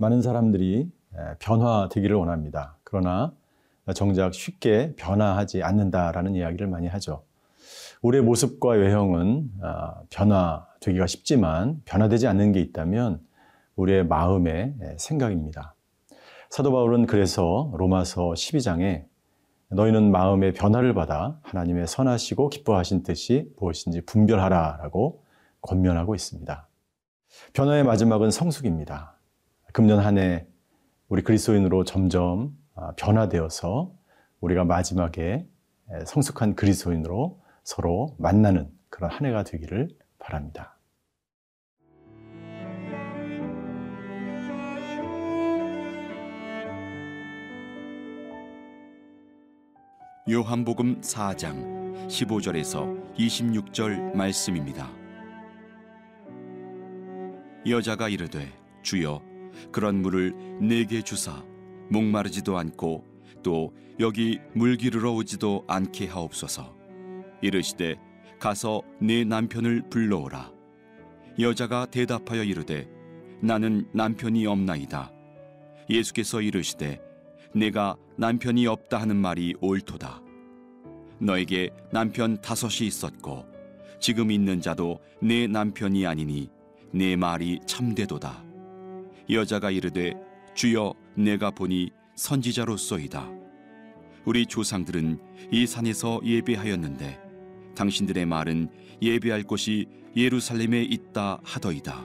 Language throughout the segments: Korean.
많은 사람들이 변화되기를 원합니다. 그러나 정작 쉽게 변화하지 않는다라는 이야기를 많이 하죠. 우리의 모습과 외형은 아, 변화되기가 쉽지만 변화되지 않는 게 있다면 우리의 마음의 생각입니다. 사도 바울은 그래서 로마서 12장에 너희는 마음의 변화를 받아 하나님의 선하시고 기뻐하신 뜻이 무엇인지 분별하라 라고 권면하고 있습니다. 변화의 마지막은 성숙입니다. 금년 한 해 우리 그리스도인으로 점점 아, 변화되어서 우리가 마지막에 성숙한 그리스도인으로 서로 만나는 그런 한 해가 되기를 바랍니다. 요한복음 4장 15절에서 26절 말씀입니다. 여자가 이르되 주여 그런 물을 내게 주사 목마르지도 않고 또 여기 물 기르러 오지도 않게 하옵소서. 이르시되 가서 내 남편을 불러오라. 여자가 대답하여 이르되 나는 남편이 없나이다. 예수께서 이르시되 내가 남편이 없다 하는 말이 옳도다. 너에게 남편 다섯이 있었고 지금 있는 자도 내 남편이 아니니 내 말이 참되도다. 여자가 이르되 주여 내가 보니 선지자로소이다. 우리 조상들은 이 산에서 예배하였는데 당신들의 말은 예배할 곳이 예루살렘에 있다 하더이다.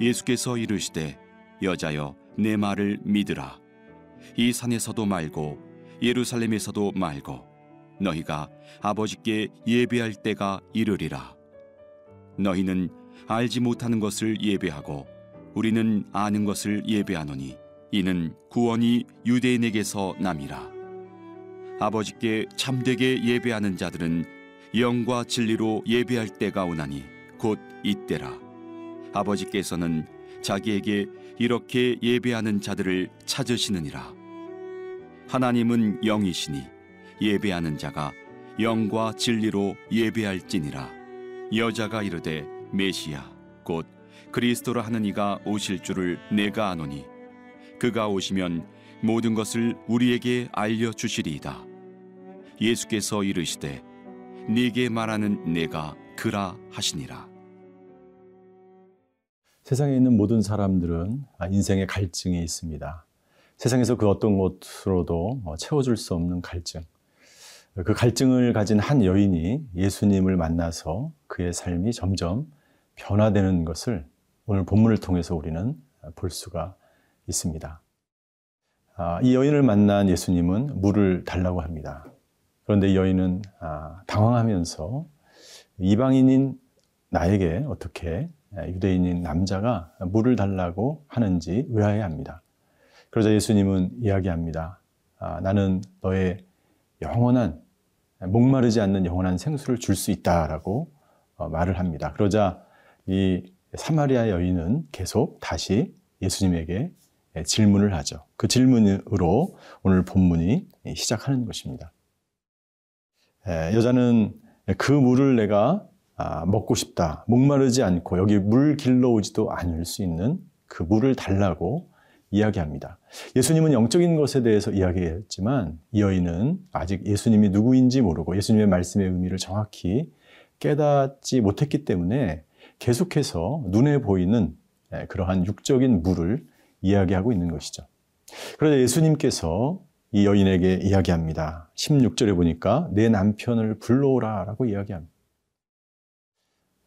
예수께서 이르시되 여자여 내 말을 믿으라. 이 산에서도 말고 예루살렘에서도 말고 너희가 아버지께 예배할 때가 이르리라. 너희는 알지 못하는 것을 예배하고 우리는 아는 것을 예배하노니 이는 구원이 유대인에게서 남이라. 아버지께 참되게 예배하는 자들은 영과 진리로 예배할 때가 오나니 곧 이때라. 아버지께서는 자기에게 이렇게 예배하는 자들을 찾으시느니라. 하나님은 영이시니 예배하는 자가 영과 진리로 예배할지니라. 여자가 이르되 메시아 곧 그리스도라 하는 이가 오실 줄을 내가 아노니 그가 오시면 모든 것을 우리에게 알려 주시리이다. 예수께서 이르시되 네게 말하는 내가 그라 하시니라. 세상에 있는 모든 사람들은 인생의 갈증이 있습니다. 세상에서 그 어떤 것으로도 뭐 채워줄 수 없는 갈증. 그 갈증을 가진 한 여인이 예수님을 만나서 그의 삶이 점점 변화되는 것을 오늘 본문을 통해서 우리는 볼 수가 있습니다. 아, 이 여인을 만난 예수님은 물을 달라고 합니다. 그런데 이 여인은 아, 당황하면서 이방인인 나에게 어떻게 유대인인 남자가 물을 달라고 하는지 의아해합니다. 그러자 예수님은 이야기합니다. 아, 나는 너의 영원한 목마르지 않는 영원한 생수를 줄 수 있다라고 어, 말을 합니다. 그러자 이 사마리아 여인은 계속 다시 예수님에게 질문을 하죠. 그 질문으로 오늘 본문이 시작하는 것입니다. 여자는 그 물을 내가 아, 먹고 싶다. 목마르지 않고 여기 물 길러오지도 않을 수 있는 그 물을 달라고 이야기합니다. 예수님은 영적인 것에 대해서 이야기했지만 이 여인은 아직 예수님이 누구인지 모르고 예수님의 말씀의 의미를 정확히 깨닫지 못했기 때문에 계속해서 눈에 보이는 그러한 육적인 물을 이야기하고 있는 것이죠. 그러자 예수님께서 이 여인에게 이야기합니다. 16절에 보니까 내 남편을 불러오라 라고 이야기합니다.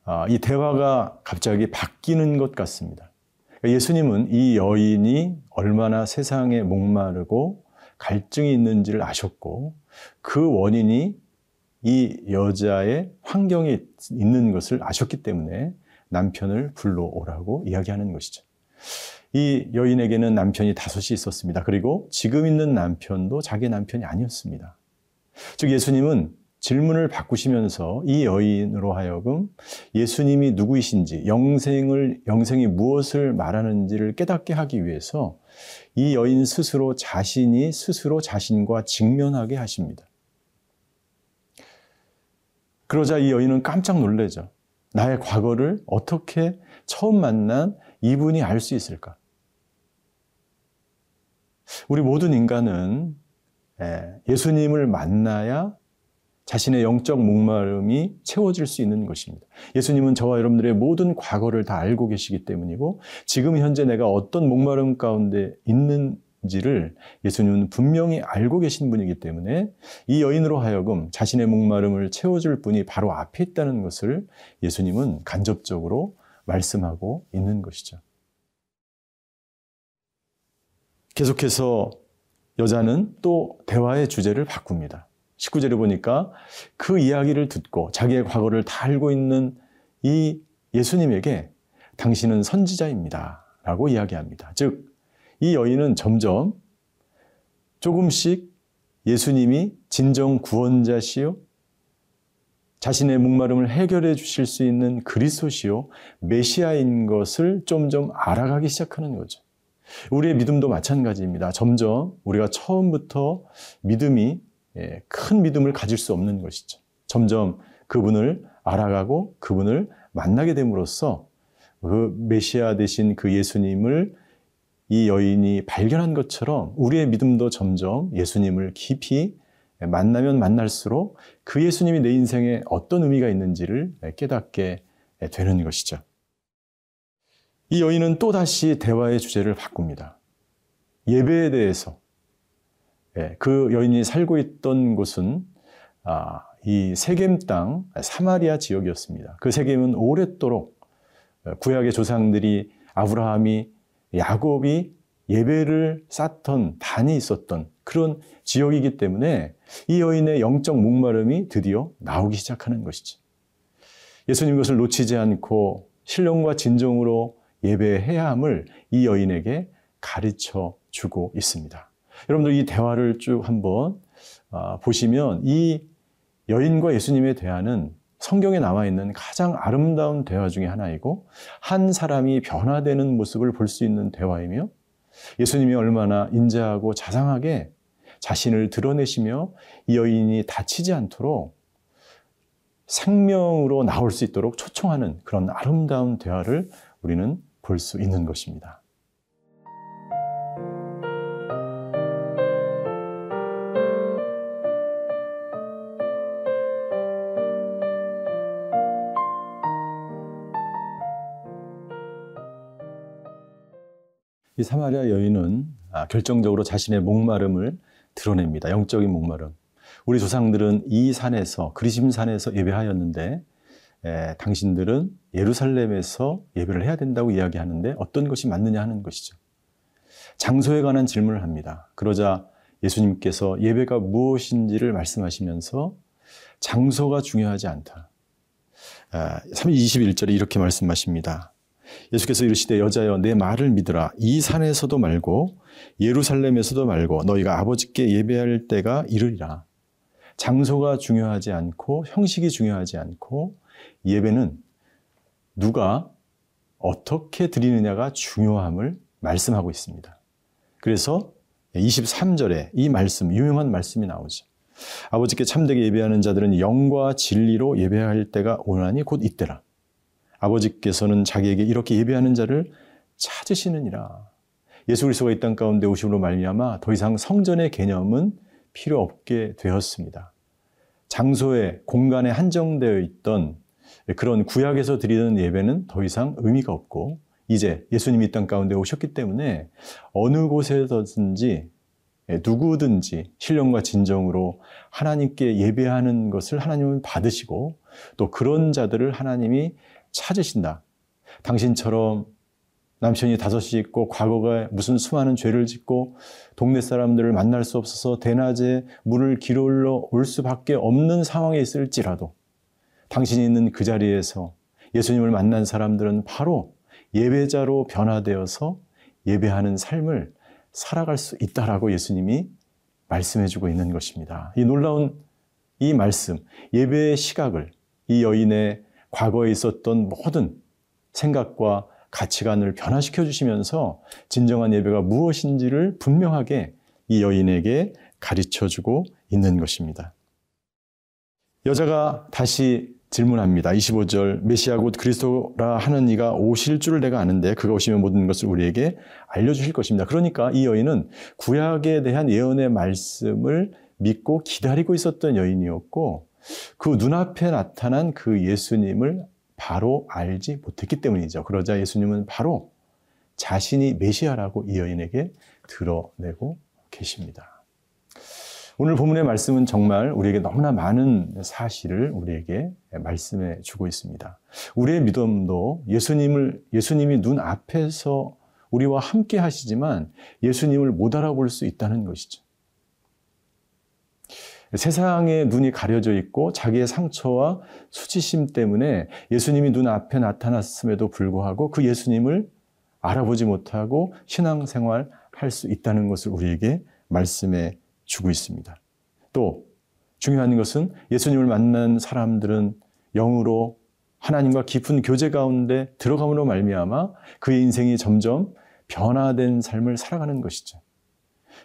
아, 이 대화가 갑자기 바뀌는 것 같습니다. 그러니까 예수님은 이 여인이 얼마나 세상에 목마르고 갈증이 있는지를 아셨고 그 원인이 이 여자의 환경에 있는 것을 아셨기 때문에 남편을 불러오라고 이야기하는 것이죠. 이 여인에게는 남편이 다섯이 있었습니다. 그리고 지금 있는 남편도 자기 남편이 아니었습니다. 즉 예수님은 질문을 바꾸시면서 이 여인으로 하여금 예수님이 누구이신지, 영생을, 영생이 무엇을 말하는지를 깨닫게 하기 위해서 이 여인 스스로 자신이 스스로 자신과 직면하게 하십니다. 그러자 이 여인은 깜짝 놀래죠. 나의 과거를 어떻게 처음 만난 이분이 알 수 있을까? 우리 모든 인간은 예, 예수님을 만나야 자신의 영적 목마름이 채워질 수 있는 것입니다. 예수님은 저와 여러분들의 모든 과거를 다 알고 계시기 때문이고 지금 현재 내가 어떤 목마름 가운데 있는 지를 예수님은 분명히 알고 계신 분이기 때문에 이 여인으로 하여금 자신의 목마름을 채워줄 분이 바로 앞에 있다는 것을 예수님은 간접적으로 말씀하고 있는 것이죠. 계속해서 여자는 또 대화의 주제를 바꿉니다. 19절에 보니까 그 이야기를 듣고 자기의 과거를 다 알고 있는 이 예수님에게 당신은 선지자입니다. 라고 이야기합니다. 즉, 이 여인은 점점 조금씩 예수님이 진정 구원자시요, 자신의 목마름을 해결해 주실 수 있는 그리스도시요, 메시아인 것을 점점 알아가기 시작하는 거죠. 우리의 믿음도 마찬가지입니다. 점점 우리가 처음부터 믿음이 예, 큰 믿음을 가질 수 없는 것이죠. 점점 그분을 알아가고 그분을 만나게 됨으로써 그 메시아 되신 그 예수님을 이 여인이 발견한 것처럼 우리의 믿음도 점점 예수님을 깊이 만나면 만날수록 그 예수님이 내 인생에 어떤 의미가 있는지를 깨닫게 되는 것이죠. 이 여인은 또다시 대화의 주제를 바꿉니다. 예배에 대해서 예, 그 여인이 살고 있던 곳은 아, 이 세겜 땅 사마리아 지역이었습니다. 그 세겜은 오랫도록 어, 구약의 조상들이 아브라함이 야곱이 예배를 쌓던 단이 있었던 그런 지역이기 때문에 이 여인의 영적 목마름이 드디어 나오기 시작하는 것이죠. 예수님 것을 놓치지 않고 신령과 진정으로 예배해야 함을 이 여인에게 가르쳐 주고 있습니다. 여러분들 이 대화를 쭉 한번 아, 보시면 이 여인과 예수님의 대화는 성경에 나와 있는 가장 아름다운 대화 중의 하나이고 한 사람이 변화되는 모습을 볼 수 있는 대화이며 예수님이 얼마나 인자하고 자상하게 자신을 드러내시며 이 여인이 다치지 않도록 생명으로 나올 수 있도록 초청하는 그런 아름다운 대화를 우리는 볼 수 있는 것입니다. 이 사마리아 여인은 아, 결정적으로 자신의 목마름을 드러냅니다. 영적인 목마름. 우리 조상들은 이 산에서 그리심 산에서 예배하였는데 에, 당신들은 예루살렘에서 예배를 해야 된다고 이야기하는데 어떤 것이 맞느냐 하는 것이죠. 장소에 관한 질문을 합니다. 그러자 예수님께서 예배가 무엇인지를 말씀하시면서 장소가 중요하지 않다. 21절에 아, 이렇게 말씀하십니다. 예수께서 이르시되 여자여 내 말을 믿으라 이 산에서도 말고 예루살렘에서도 말고 너희가 아버지께 예배할 때가 이르리라. 장소가 중요하지 않고 형식이 중요하지 않고 예배는 누가 어떻게 드리느냐가 중요함을 말씀하고 있습니다. 그래서 23절에 이 말씀, 유명한 말씀이 나오죠. 아버지께 참되게 예배하는 자들은 영과 진리로 예배할 때가 오나니 곧 이때라. 아버지께서는 자기에게 이렇게 예배하는 자를 찾으시느니라. 예수 그리스도가 이 땅 가운데 오심으로 말미암아 더 이상 성전의 개념은 필요 없게 되었습니다. 장소에 공간에 한정되어 있던 그런 구약에서 드리는 예배는 더 이상 의미가 없고 이제 예수님이 이 땅 가운데 오셨기 때문에 어느 곳에서든지 누구든지 신령과 진정으로 하나님께 예배하는 것을 하나님은 받으시고 또 그런 자들을 하나님이 찾으신다. 당신처럼 남편이 다섯이 있고 과거가 무슨 수많은 죄를 짓고 동네 사람들을 만날 수 없어서 대낮에 물을 기울러 올 수밖에 없는 상황에 있을지라도 당신이 있는 그 자리에서 예수님을 만난 사람들은 바로 예배자로 변화되어서 예배하는 삶을 살아갈 수 있다라고 예수님이 말씀해 주고 있는 것입니다. 이 놀라운 이 말씀, 예배의 시각을 이 여인의 과거에 있었던 모든 생각과 가치관을 변화시켜 주시면서 진정한 예배가 무엇인지를 분명하게 이 여인에게 가르쳐 주고 있는 것입니다. 여자가 다시 질문합니다. 25절 메시아 곧 그리스도라 하는 이가 오실 줄을 내가 아는데 그가 오시면 모든 것을 우리에게 알려주실 것입니다. 그러니까 이 여인은 구약에 대한 예언의 말씀을 믿고 기다리고 있었던 여인이었고 그 눈앞에 나타난 그 예수님을 바로 알지 못했기 때문이죠. 그러자 예수님은 바로 자신이 메시아라고 이 여인에게 드러내고 계십니다. 오늘 본문의 말씀은 정말 우리에게 너무나 많은 사실을 우리에게 말씀해 주고 있습니다. 우리의 믿음도 예수님을, 예수님이 눈 앞에서 우리와 함께 하시지만 예수님을 못 알아볼 수 있다는 것이죠. 세상의 눈이 가려져 있고 자기의 상처와 수치심 때문에 예수님이 눈 앞에 나타났음에도 불구하고 그 예수님을 알아보지 못하고 신앙생활 할 수 있다는 것을 우리에게 말씀해 주고 있습니다. 또 중요한 것은 예수님을 만난 사람들은 영으로 하나님과 깊은 교제 가운데 들어감으로 말미암아 그의 인생이 점점 변화된 삶을 살아가는 것이죠.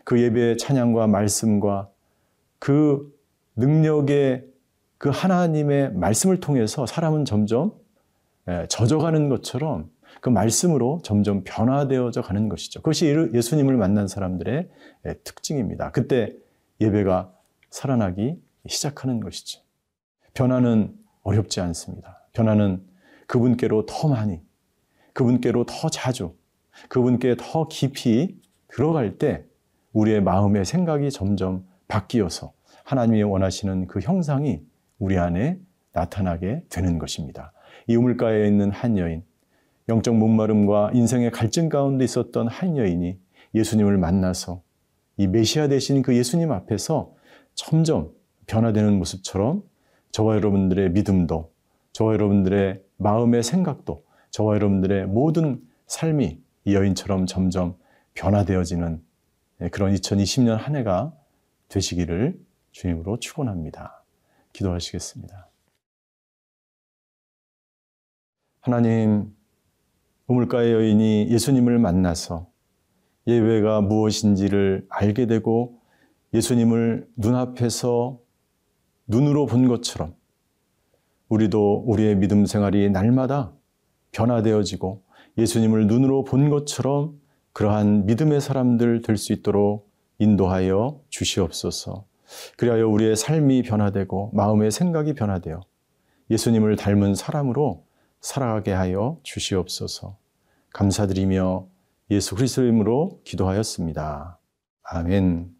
그 예배의 찬양과 말씀과 그 능력의 그 하나님의 말씀을 통해서 사람은 점점 예, 젖어가는 것처럼 그 말씀으로 점점 변화되어져 가는 것이죠. 그것이 예수님을 만난 사람들의 예, 특징입니다. 그때 예배가 살아나기 시작하는 것이죠. 변화는 어렵지 않습니다. 변화는 그분께로 더 많이, 그분께로 더 자주, 그분께 더 깊이 들어갈 때 우리의 마음의 생각이 점점 바뀌어서 하나님이 원하시는 그 형상이 우리 안에 나타나게 되는 것입니다. 이 우물가에 있는 한 여인, 영적 목마름과 인생의 갈증 가운데 있었던 한 여인이 예수님을 만나서 이 메시아 되신 그 예수님 앞에서 점점 변화되는 모습처럼 저와 여러분들의 믿음도, 저와 여러분들의 마음의 생각도, 저와 여러분들의 모든 삶이 이 여인처럼 점점 변화되어지는 그런 2020년 한 해가 되시기를 주님으로 축원합니다. 기도하시겠습니다. 하나님, 우물가의 여인이 예수님을 만나서 예외가 무엇인지를 알게 되고 예수님을 눈앞에서 눈으로 본 것처럼 우리도 우리의 믿음 생활이 날마다 변화되어지고 예수님을 눈으로 본 것처럼 그러한 믿음의 사람들 될 수 있도록 인도하여 주시옵소서. 그리하여 우리의 삶이 변화되고 마음의 생각이 변화되어 예수님을 닮은 사람으로 살아가게 하여 주시옵소서. 감사드리며 예수 그리스도 이름으로 기도하였습니다. 아멘.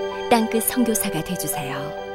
땅끝 성교사가 되주세요